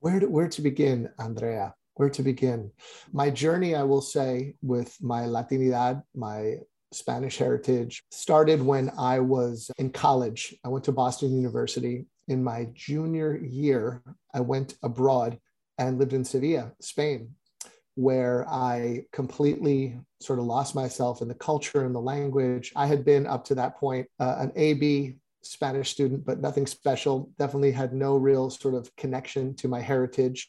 Where to, where to begin, Andrea? Where to begin? My journey, I will say, with my Latinidad, my Spanish heritage, started when I was in college. I went to Boston University. In my junior year, I went abroad and lived in Sevilla, Spain, where I completely sort of lost myself in the culture and the language. I had been up to that point uh, an AB Spanish student, but nothing special. Definitely had no real sort of connection to my heritage.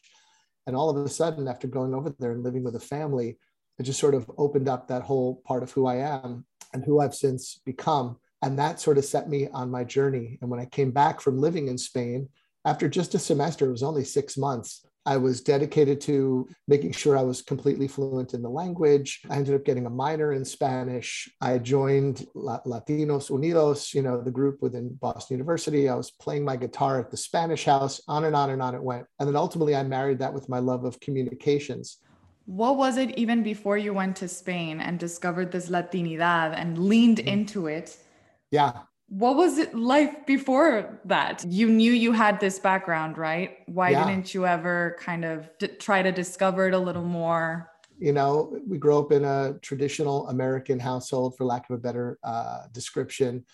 And all of a sudden, after going over there and living with a family, it just sort of opened up that whole part of who I am and who I've since become. And that sort of set me on my journey. And when I came back from living in Spain, after just a semester, it was only six months, I was dedicated to making sure I was completely fluent in the language. I ended up getting a minor in Spanish. I joined Latinos Unidos, you know, the group within Boston University. I was playing my guitar at the Spanish house, on and on and on it went. And then ultimately, I married that with my love of communications. What was it even before you went to Spain and discovered this Latinidad and leaned mm-hmm. into it? Yeah what was it life before that? You knew you had this background, right? Why yeah. didn't you ever kind of d- try to discover it a little more? You know, we grew up in a traditional American household, for lack of a better uh, description.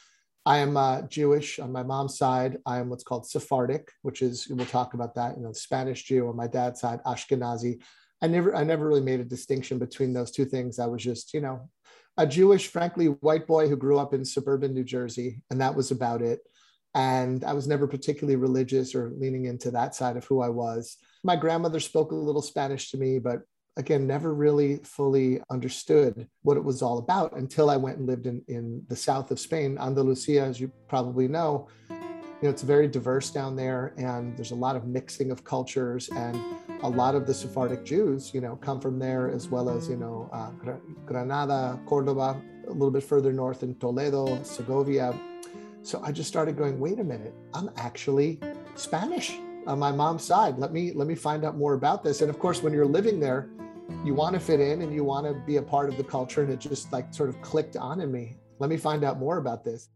I am uh, Jewish on my mom's side. I am what's called Sephardic, which is we'll talk about that. You know, Spanish Jew on my dad's side, Ashkenazi. I never, I never really made a distinction between those two things. I was just, you know, a Jewish, frankly, white boy who grew up in suburban New Jersey, and that was about it. And I was never particularly religious or leaning into that side of who I was. My grandmother spoke a little Spanish to me, but again, never really fully understood what it was all about until I went and lived in, in the south of Spain, Andalusia, as you probably know. You know, it's very diverse down there, and there's a lot of mixing of cultures and a lot of the Sephardic Jews, you know, come from there, as well as, you know, uh, Granada, Cordoba, a little bit further north in Toledo, Segovia. So I just started going, wait a minute, I'm actually Spanish on my mom's side. Let me let me find out more about this. And of course, when you're living there, you want to fit in and you want to be a part of the culture. And it just like sort of clicked on in me. Let me find out more about this.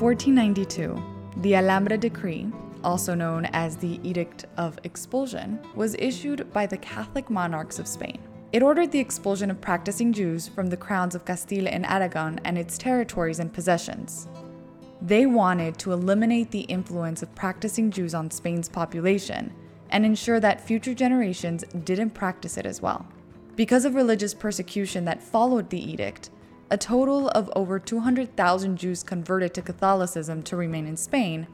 1492, the Alhambra Decree, also known as the Edict of Expulsion, was issued by the Catholic monarchs of Spain. It ordered the expulsion of practicing Jews from the crowns of Castile and Aragon and its territories and possessions. They wanted to eliminate the influence of practicing Jews on Spain's population and ensure that future generations didn't practice it as well. Because of religious persecution that followed the edict, a total of over 200,000 Jews converted to Catholicism to remain in Spain,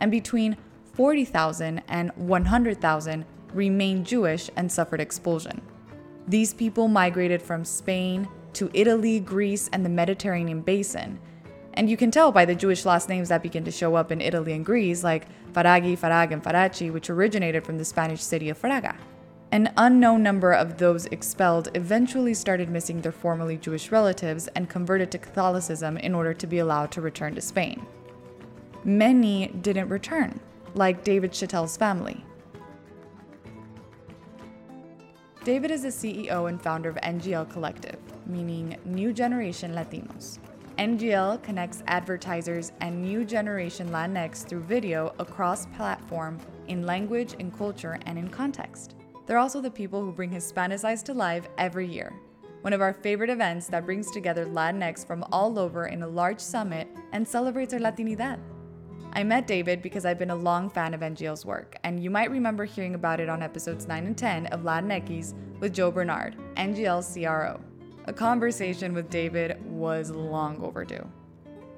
and between 40,000 and 100,000 remained Jewish and suffered expulsion. These people migrated from Spain to Italy, Greece, and the Mediterranean basin. And you can tell by the Jewish last names that begin to show up in Italy and Greece, like Faragi, Farag, and Faraci, which originated from the Spanish city of Fraga. An unknown number of those expelled eventually started missing their formerly Jewish relatives and converted to Catholicism in order to be allowed to return to Spain. Many didn't return, like David Chitel's family. David is the CEO and founder of NGL Collective, meaning New Generation Latinos. NGL connects advertisers and new generation Latinx through video across platform in language, in culture, and in context. They're also the people who bring Hispanicize to life every year, one of our favorite events that brings together Latinx from all over in a large summit and celebrates our Latinidad. I met David because I've been a long fan of NGL's work, and you might remember hearing about it on episodes 9 and 10 of Latinx with Joe Bernard, NGL's CRO. A conversation with David was long overdue.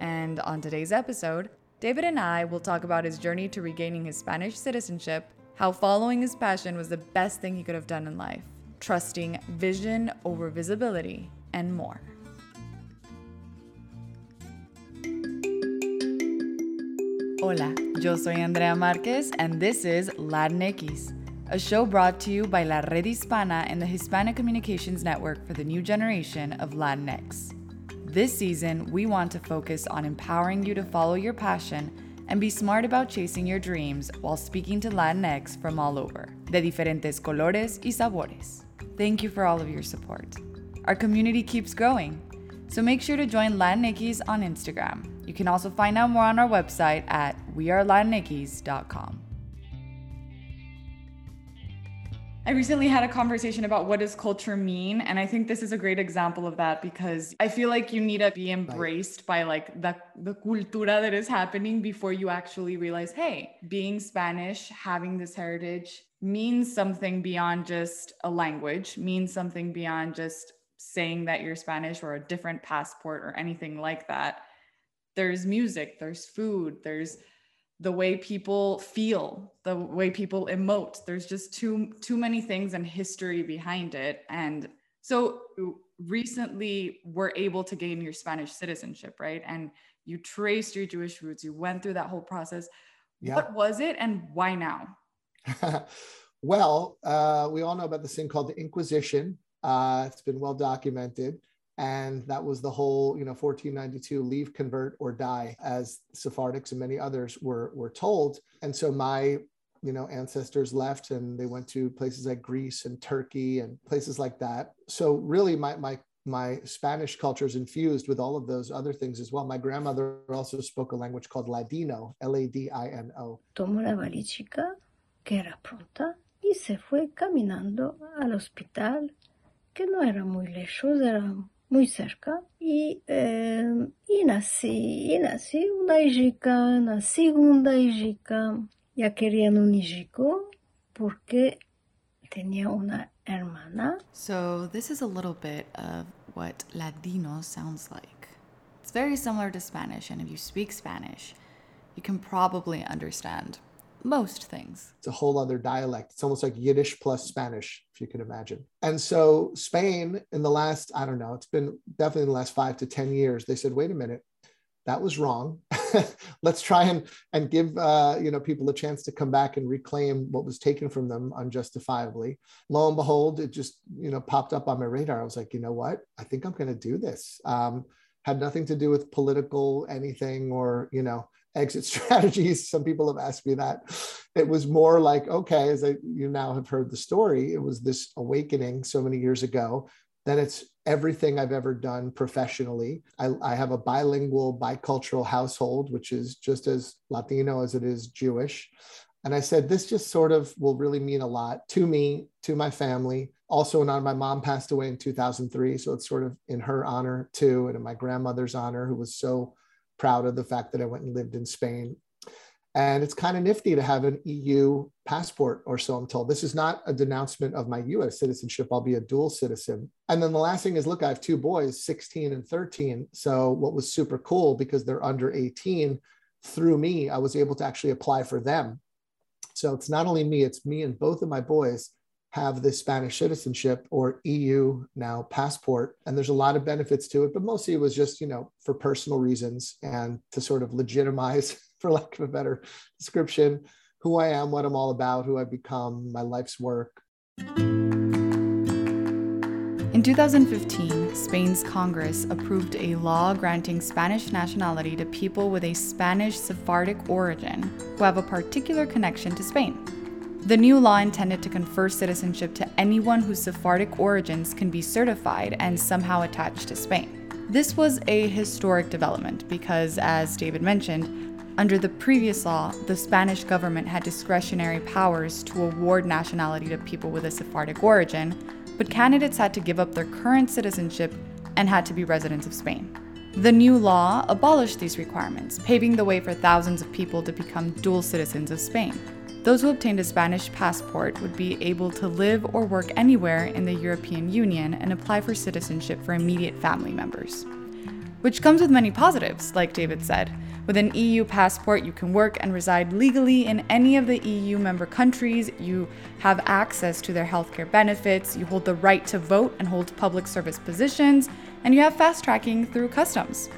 And on today's episode, David and I will talk about his journey to regaining his Spanish citizenship how following his passion was the best thing he could have done in life, trusting vision over visibility, and more. Hola, yo soy Andrea Marquez, and this is Latinx, a show brought to you by La Red Hispana and the Hispanic Communications Network for the new generation of Latinx. This season, we want to focus on empowering you to follow your passion and be smart about chasing your dreams while speaking to Latinx from all over, de diferentes colores y sabores. Thank you for all of your support. Our community keeps growing. So make sure to join Latinx on Instagram. You can also find out more on our website at wearelatinx.com. I recently had a conversation about what does culture mean and I think this is a great example of that because I feel like you need to be embraced by like the the cultura that is happening before you actually realize hey being Spanish having this heritage means something beyond just a language means something beyond just saying that you're Spanish or a different passport or anything like that. There's music there's food there's the way people feel the way people emote. There's just too too many things and history behind it. And so recently were able to gain your spanish citizenship right? And you traced your jewish roots. You went through that whole process. Yeah. what was it and why now? Well uh, we all know about this thing called the inquisition. Uh, it's been well documented and that was the whole you know 1492 leave convert or die as sephardics and many others were were told. And so my you know ancestors left and they went to places like greece and turkey and places like that. So really my my my spanish culture is infused with all of those other things as well. My grandmother also spoke a language called ladino l-a-d-i-n-o tomó la valíchica que era pronta y se fue caminando al hospital que no era muy lejos era muy cerca y, eh, y nací, y nací una hijica, una segunda hijica. Ya querían un hijico porque tenía una hermana. So this is a little bit of what Ladino sounds like. It's very similar to Spanish, and if you speak Spanish, you can probably understand most things. It's a whole other dialect. It's almost like Yiddish plus Spanish, if you can imagine. And so Spain, in the last, I don't know, it's been definitely in the last five to 10 years, they said, wait a minute, that was wrong. Let's try and, and give uh, you know people a chance to come back and reclaim what was taken from them unjustifiably. Lo and behold, it just you know popped up on my radar. I was like, you know what? I think I'm going to do this. Um, had nothing to do with political anything or you know exit strategies. Some people have asked me that. It was more like, okay, as I, you now have heard the story, it was this awakening so many years ago. Then it's everything I've ever done professionally. I, I have a bilingual, bicultural household, which is just as Latino as it is Jewish. And I said, this just sort of will really mean a lot to me, to my family. Also, in honor, my mom passed away in 2003. So it's sort of in her honor too, and in my grandmother's honor, who was so proud of the fact that I went and lived in Spain. And it's kind of nifty to have an EU passport, or so I'm told. This is not a denouncement of my US citizenship. I'll be a dual citizen. And then the last thing is look, I have two boys, 16 and 13. So, what was super cool because they're under 18, through me, I was able to actually apply for them. So, it's not only me, it's me and both of my boys have this Spanish citizenship or EU now passport. And there's a lot of benefits to it, but mostly it was just, you know, for personal reasons and to sort of legitimize, for lack of a better description, who I am, what I'm all about, who I've become, my life's work. In 2015, Spain's Congress approved a law granting Spanish nationality to people with a Spanish Sephardic origin who have a particular connection to Spain. The new law intended to confer citizenship to anyone whose Sephardic origins can be certified and somehow attached to Spain. This was a historic development because, as David mentioned, under the previous law, the Spanish government had discretionary powers to award nationality to people with a Sephardic origin, but candidates had to give up their current citizenship and had to be residents of Spain. The new law abolished these requirements, paving the way for thousands of people to become dual citizens of Spain. Those who obtained a Spanish passport would be able to live or work anywhere in the European Union and apply for citizenship for immediate family members. Which comes with many positives, like David said. With an EU passport, you can work and reside legally in any of the EU member countries, you have access to their healthcare benefits, you hold the right to vote and hold public service positions, and you have fast tracking through customs.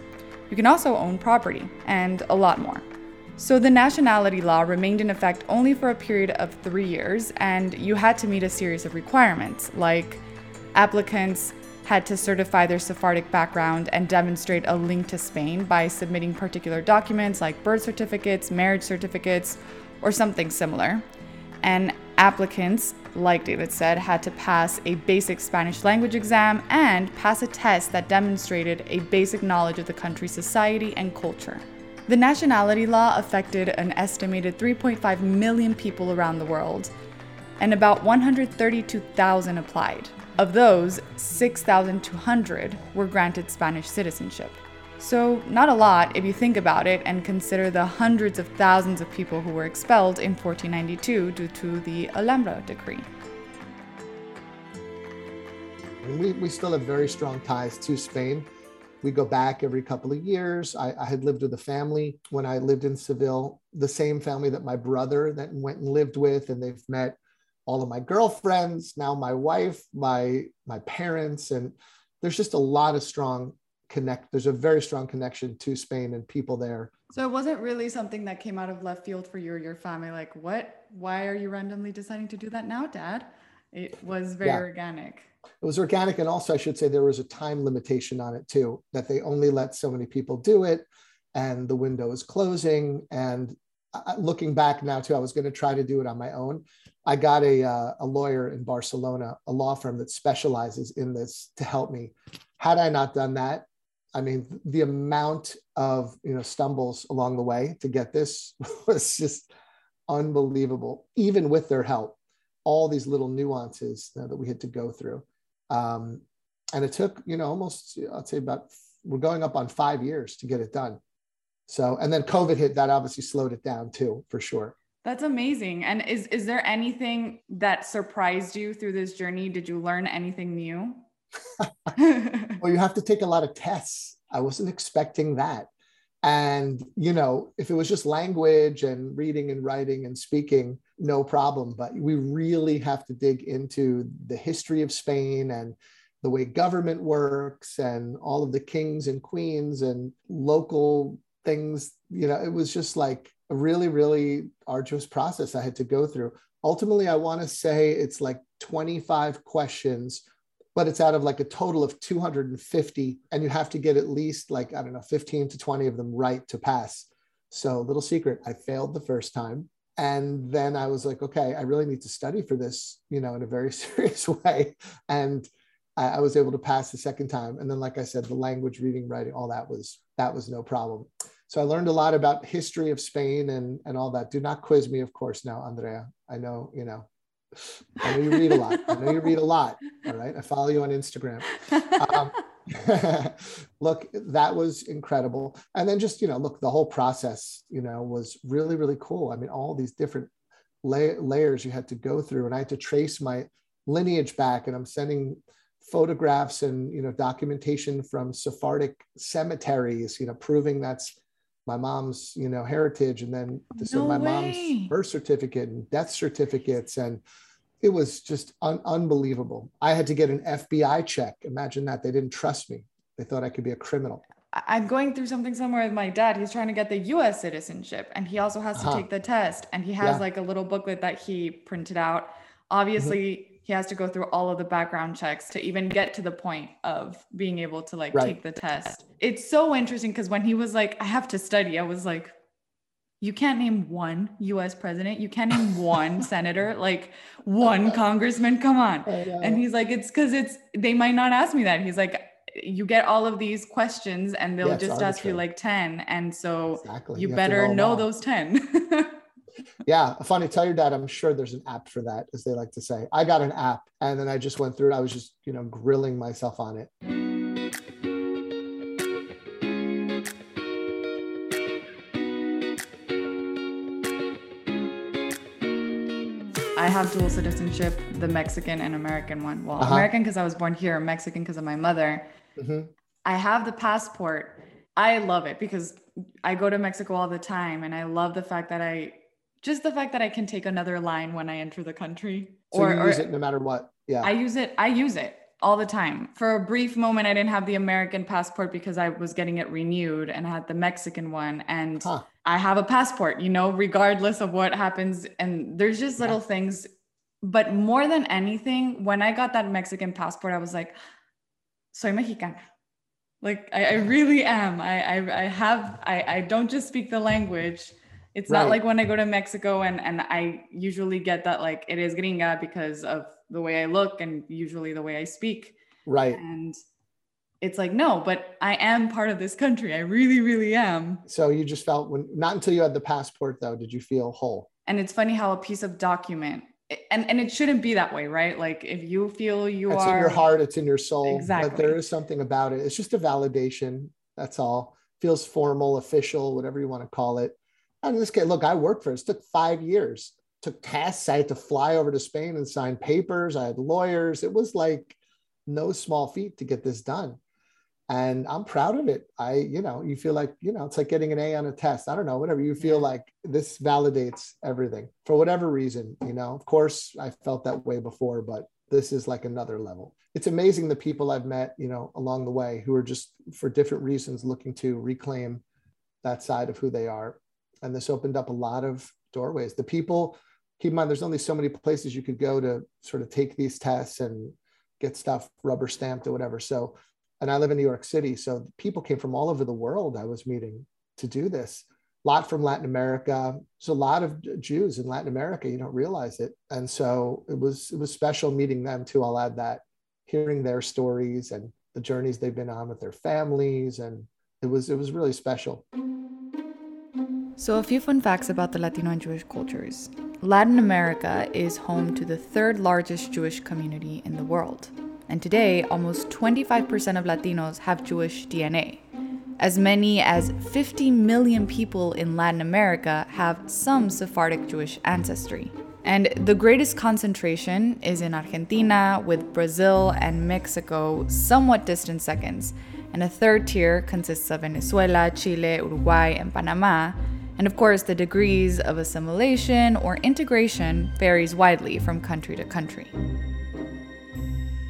You can also own property, and a lot more. So the nationality law remained in effect only for a period of three years, and you had to meet a series of requirements, like applicants had to certify their Sephardic background and demonstrate a link to Spain by submitting particular documents like birth certificates, marriage certificates, or something similar. And applicants like David said, had to pass a basic Spanish language exam and pass a test that demonstrated a basic knowledge of the country's society and culture. The nationality law affected an estimated 3.5 million people around the world, and about 132,000 applied. Of those, 6,200 were granted Spanish citizenship. So, not a lot if you think about it and consider the hundreds of thousands of people who were expelled in 1492 due to the Alhambra Decree. We, we still have very strong ties to Spain. We go back every couple of years. I, I had lived with a family when I lived in Seville, the same family that my brother that went and lived with, and they've met all of my girlfriends, now my wife, my my parents, and there's just a lot of strong connect there's a very strong connection to spain and people there so it wasn't really something that came out of left field for you or your family like what why are you randomly deciding to do that now dad it was very yeah. organic it was organic and also i should say there was a time limitation on it too that they only let so many people do it and the window is closing and looking back now too i was going to try to do it on my own. I got a, uh, a lawyer in barcelona a law firm that specializes in this to help me. Had i not done that I mean, the amount of you know stumbles along the way to get this was just unbelievable. Even with their help, all these little nuances that we had to go through, um, and it took you know almost I'd say about we're going up on five years to get it done. So, and then COVID hit. That obviously slowed it down too, for sure. That's amazing. And is is there anything that surprised you through this journey? Did you learn anything new? well, you have to take a lot of tests. I wasn't expecting that. And, you know, if it was just language and reading and writing and speaking, no problem. But we really have to dig into the history of Spain and the way government works and all of the kings and queens and local things. You know, it was just like a really, really arduous process I had to go through. Ultimately, I want to say it's like 25 questions but it's out of like a total of 250 and you have to get at least like i don't know 15 to 20 of them right to pass so little secret i failed the first time and then i was like okay i really need to study for this you know in a very serious way and I, I was able to pass the second time and then like i said the language reading writing all that was that was no problem so i learned a lot about history of spain and and all that do not quiz me of course now andrea i know you know I know you read a lot. I know you read a lot. All right. I follow you on Instagram. Um, look, that was incredible. And then just, you know, look, the whole process, you know, was really, really cool. I mean, all these different la- layers you had to go through. And I had to trace my lineage back. And I'm sending photographs and, you know, documentation from Sephardic cemeteries, you know, proving that's my mom's you know heritage and then to no my way. mom's birth certificate and death certificates and it was just un- unbelievable i had to get an fbi check imagine that they didn't trust me they thought i could be a criminal i'm going through something somewhere with my dad he's trying to get the us citizenship and he also has to uh-huh. take the test and he has yeah. like a little booklet that he printed out obviously mm-hmm he has to go through all of the background checks to even get to the point of being able to like right. take the test. It's so interesting because when he was like, I have to study, I was like, you can't name one US president. You can't name one senator, like one congressman. Come on. And he's like, it's because it's, they might not ask me that. He's like, you get all of these questions and they'll yeah, just ask you like 10. And so exactly. you, you better know, those 10. yeah, funny. Tell your dad. I'm sure there's an app for that, as they like to say. I got an app, and then I just went through it. I was just, you know, grilling myself on it. Have dual citizenship, the Mexican and American one. Well, uh-huh. American because I was born here, Mexican because of my mother. Mm-hmm. I have the passport. I love it because I go to Mexico all the time and I love the fact that I just the fact that I can take another line when I enter the country. So or, use or, it no matter what. Yeah. I use it. I use it all the time. For a brief moment, I didn't have the American passport because I was getting it renewed and I had the Mexican one. And huh. I have a passport, you know, regardless of what happens. And there's just little yeah. things. But more than anything, when I got that Mexican passport, I was like, soy mexicana. Like I, I really am. I, I, I have, I, I don't just speak the language It's right. not like when I go to Mexico and and I usually get that like it is gringa because of the way I look and usually the way I speak. Right. And it's like no, but I am part of this country. I really really am. So you just felt when not until you had the passport though did you feel whole. And it's funny how a piece of document and and it shouldn't be that way right like if you feel you are. it's are in your heart it's in your soul exactly but there is something about it it's just a validation that's all feels formal official whatever you want to call it and this guy look i worked for it. it took five years took tests. i had to fly over to spain and sign papers. I had lawyers. It was like no small feat to get this done. And i'm proud of it. I you know you feel like you know it's like getting an a on a test. I don't know whatever. You feel like this validates everything for whatever reason you know. Of course i felt that way before but this is like another level. It's amazing the people i've met you know along the way who are just for different reasons looking to reclaim that side of who they are. And this opened up a lot of doorways the people keep in mind there's only so many places you could go to sort of take these tests and get stuff rubber stamped or whatever so and I live in New York City. So people came from all over the world I was meeting to do this. A lot from Latin America. There's a lot of Jews in Latin America. You don't realize it. And so it was it was special meeting them too. I'll add that, hearing their stories and the journeys they've been on with their families. And it was it was really special. So a few fun facts about the Latino and Jewish cultures. Latin America is home to the third largest Jewish community in the world and today almost 25% of Latinos have Jewish DNA. As many as 50 million people in Latin America have some Sephardic Jewish ancestry. And the greatest concentration is in Argentina, with Brazil and Mexico somewhat distant seconds. And a third tier consists of Venezuela, Chile, Uruguay, and Panama. And of course, the degrees of assimilation or integration varies widely from country to country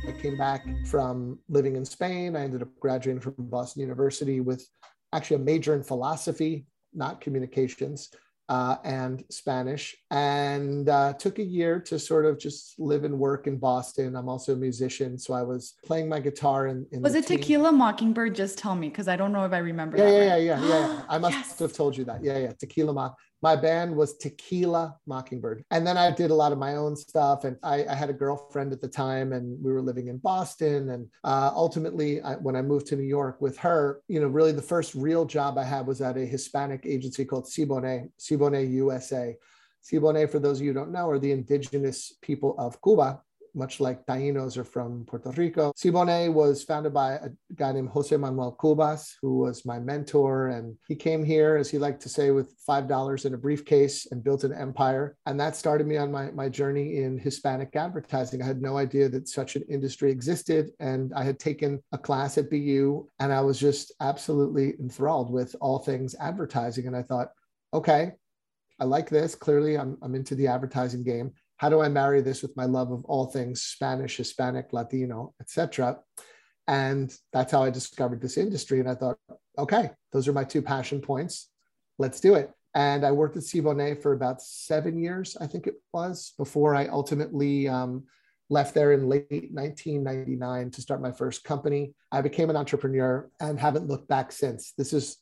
I came back from living in Spain. I ended up graduating from Boston University with actually a major in philosophy, not communications, uh, and Spanish, and uh, took a year to sort of just live and work in Boston. I'm also a musician, so I was playing my guitar. In, in was it team. Tequila Mockingbird? Just tell me, because I don't know if I remember. Yeah, yeah, right. yeah, yeah, yeah, I must yes. have told you that. Yeah, yeah, Tequila Mock my band was Tequila Mockingbird. And then I did a lot of my own stuff. And I, I had a girlfriend at the time, and we were living in Boston. And uh, ultimately, I, when I moved to New York with her, you know, really the first real job I had was at a Hispanic agency called Siboney, Siboney USA. Siboney, for those of you who don't know, are the indigenous people of Cuba much like Tainos are from Puerto Rico. Siboney was founded by a guy named Jose Manuel Cubas, who was my mentor. And he came here, as he liked to say, with $5 in a briefcase and built an empire. And that started me on my, my journey in Hispanic advertising. I had no idea that such an industry existed. And I had taken a class at BU and I was just absolutely enthralled with all things advertising. And I thought, okay, I like this. Clearly, I'm, I'm into the advertising game how do I marry this with my love of all things Spanish, Hispanic, Latino, etc. And that's how I discovered this industry. And I thought, okay, those are my two passion points. Let's do it. And I worked at Siboney for about seven years, I think it was, before I ultimately um, left there in late 1999 to start my first company. I became an entrepreneur and haven't looked back since. This is,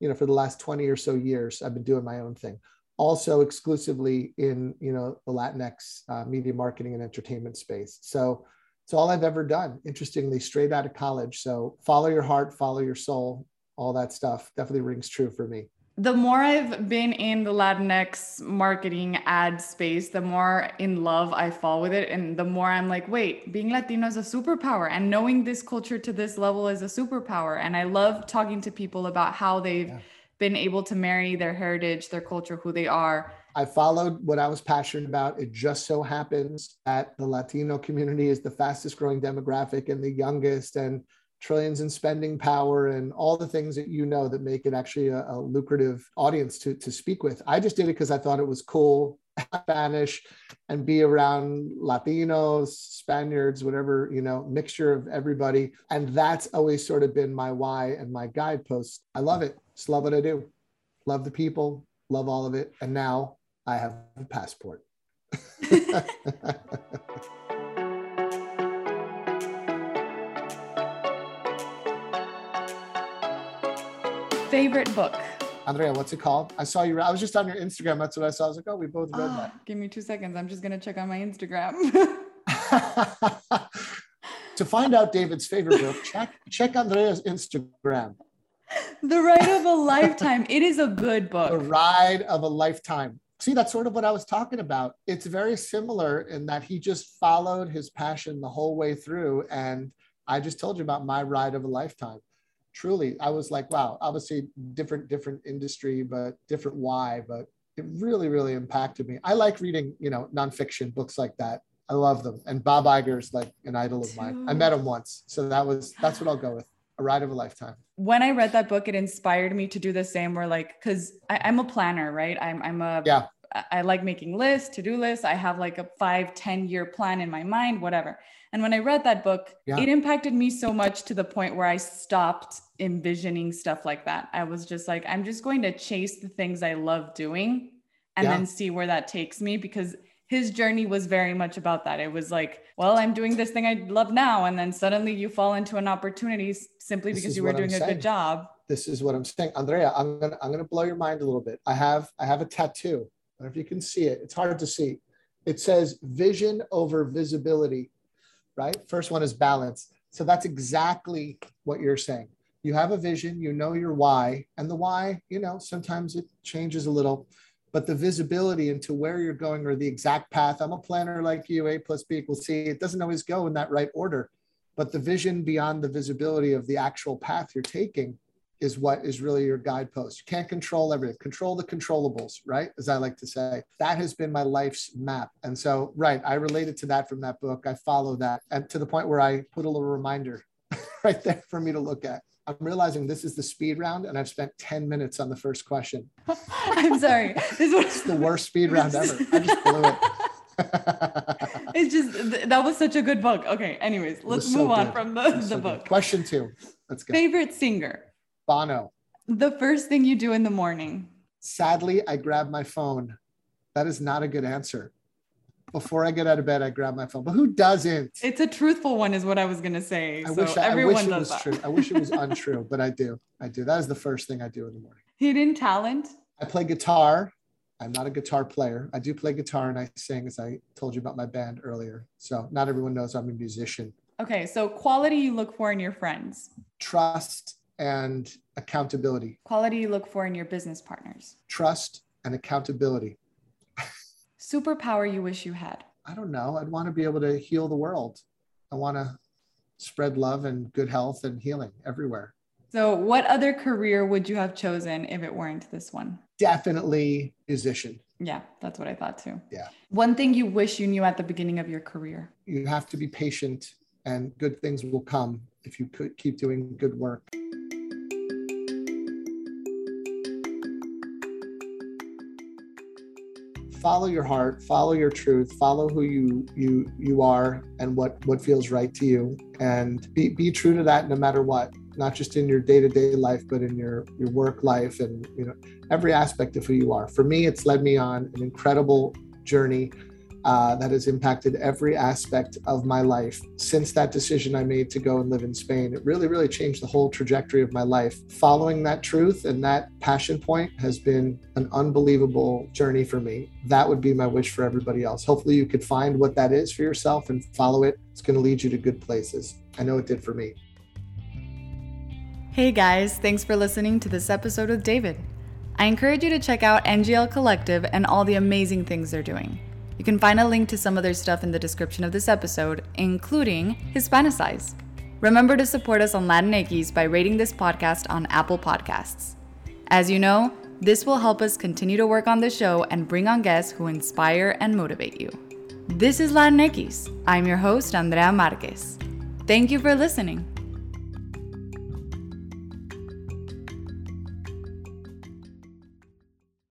you know, for the last 20 or so years, I've been doing my own thing also exclusively in you know the Latinx uh, media marketing and entertainment space. So it's all I've ever done. Interestingly, straight out of college. So follow your heart, follow your soul, all that stuff definitely rings true for me. The more I've been in the Latinx marketing ad space, the more in love I fall with it. And the more I'm like, wait, being Latino is a superpower. And knowing this culture to this level is a superpower. And I love talking to people about how they've yeah been able to marry their heritage, their culture, who they are. I followed what I was passionate about. It just so happens that the Latino community is the fastest growing demographic and the youngest, and trillions in spending power, and all the things that you know that make it actually a, a lucrative audience to, to speak with. I just did it because I thought it was cool. Spanish and be around Latinos, Spaniards, whatever, you know, mixture of everybody. And that's always sort of been my why and my guidepost. I love it. Just love what I do. Love the people, love all of it. And now I have a passport. Favorite book? Andrea, what's it called? I saw you. I was just on your Instagram. That's what I saw. I was like, oh, we both read ah, that. give me two seconds. I'm just gonna check on my Instagram. to find out David's favorite book, check check Andrea's Instagram. The Ride of a Lifetime. It is a good book. The. Ride of a Lifetime. See, that's sort of what I was talking about. It's very similar in that he just followed his passion the whole way through. And I just told you about my ride of a lifetime. Truly, I was like, wow, obviously different, different industry, but different why. But it really, really impacted me. I like reading, you know, nonfiction books like that. I love them. And Bob Iger's like an idol of mine. I met him once. So that was that's what I'll go with. A ride of a lifetime. When I read that book, it inspired me to do the same. Where like, because I'm a planner, right? I'm I'm a Yeah. I- like making lists, to do lists. I have like a five, 10 year plan in my mind, whatever. And when I read that book, Yeah. it impacted me so much to the point where I stopped envisioning stuff like that. I was just like, I'm just going to chase the things I love doing and Yeah. then see where that takes me because his journey was very much about that. It was like, well, I'm doing this thing I love now. And then suddenly you fall into an opportunity simply This because you were I'm doing a saying. good job. this is what I'm saying. Andrea, I'm gonna I'm gonna blow your mind a little bit. I have I have a tattoo. I don't know if you can see it. It's hard to see. It says vision over visibility, right? First one is balance. So that's exactly what you're saying. You have a vision, you know your why, and the why, you know, sometimes it changes a little, but the visibility into where you're going or the exact path. I'm a planner like you, A plus B equals C. It doesn't always go in that right order, but the vision beyond the visibility of the actual path you're taking is what is really your guidepost. You can't control everything. Control the controllables, right? As I like to say. That has been my life's map. And so, right, I related to that from that book. I follow that and to the point where I put a little reminder right there for me to look at. I'm realizing this is the speed round and I've spent 10 minutes on the first question. I'm sorry. This was It's the worst speed round ever. I just blew it. it's just that was such a good book. Okay, anyways, let's so move on from the, the so good. book. Question two. Let's go. Favorite singer. Bono. The first thing you do in the morning. Sadly, I grab my phone. That is not a good answer. Before I get out of bed, I grab my phone. But who doesn't? It's a truthful one, is what I was gonna say. I so wish I, I everyone wish it was that. true. I wish it was untrue, but I do. I do. That is the first thing I do in the morning. Hidden talent. I play guitar. I'm not a guitar player. I do play guitar and I sing, as I told you about my band earlier. So not everyone knows I'm a musician. Okay, so quality you look for in your friends. Trust and accountability. Quality you look for in your business partners. Trust and accountability. Superpower you wish you had. I don't know. I'd want to be able to heal the world. I want to spread love and good health and healing everywhere. So, what other career would you have chosen if it weren't this one? Definitely musician. Yeah, that's what I thought too. Yeah. One thing you wish you knew at the beginning of your career. You have to be patient and good things will come if you could keep doing good work. Follow your heart, follow your truth, follow who you you you are and what what feels right to you and be be true to that no matter what. Not just in your day-to-day life but in your your work life and you know every aspect of who you are. For me it's led me on an incredible journey uh, that has impacted every aspect of my life since that decision I made to go and live in Spain. It really, really changed the whole trajectory of my life. Following that truth and that passion point has been an unbelievable journey for me. That would be my wish for everybody else. Hopefully, you could find what that is for yourself and follow it. It's going to lead you to good places. I know it did for me. Hey guys, thanks for listening to this episode with David. I encourage you to check out NGL Collective and all the amazing things they're doing. You can find a link to some of their stuff in the description of this episode, including Hispanicize. Remember to support us on Latinx by rating this podcast on Apple Podcasts. As you know, this will help us continue to work on the show and bring on guests who inspire and motivate you. This is Latinx. I'm your host, Andrea Marquez. Thank you for listening.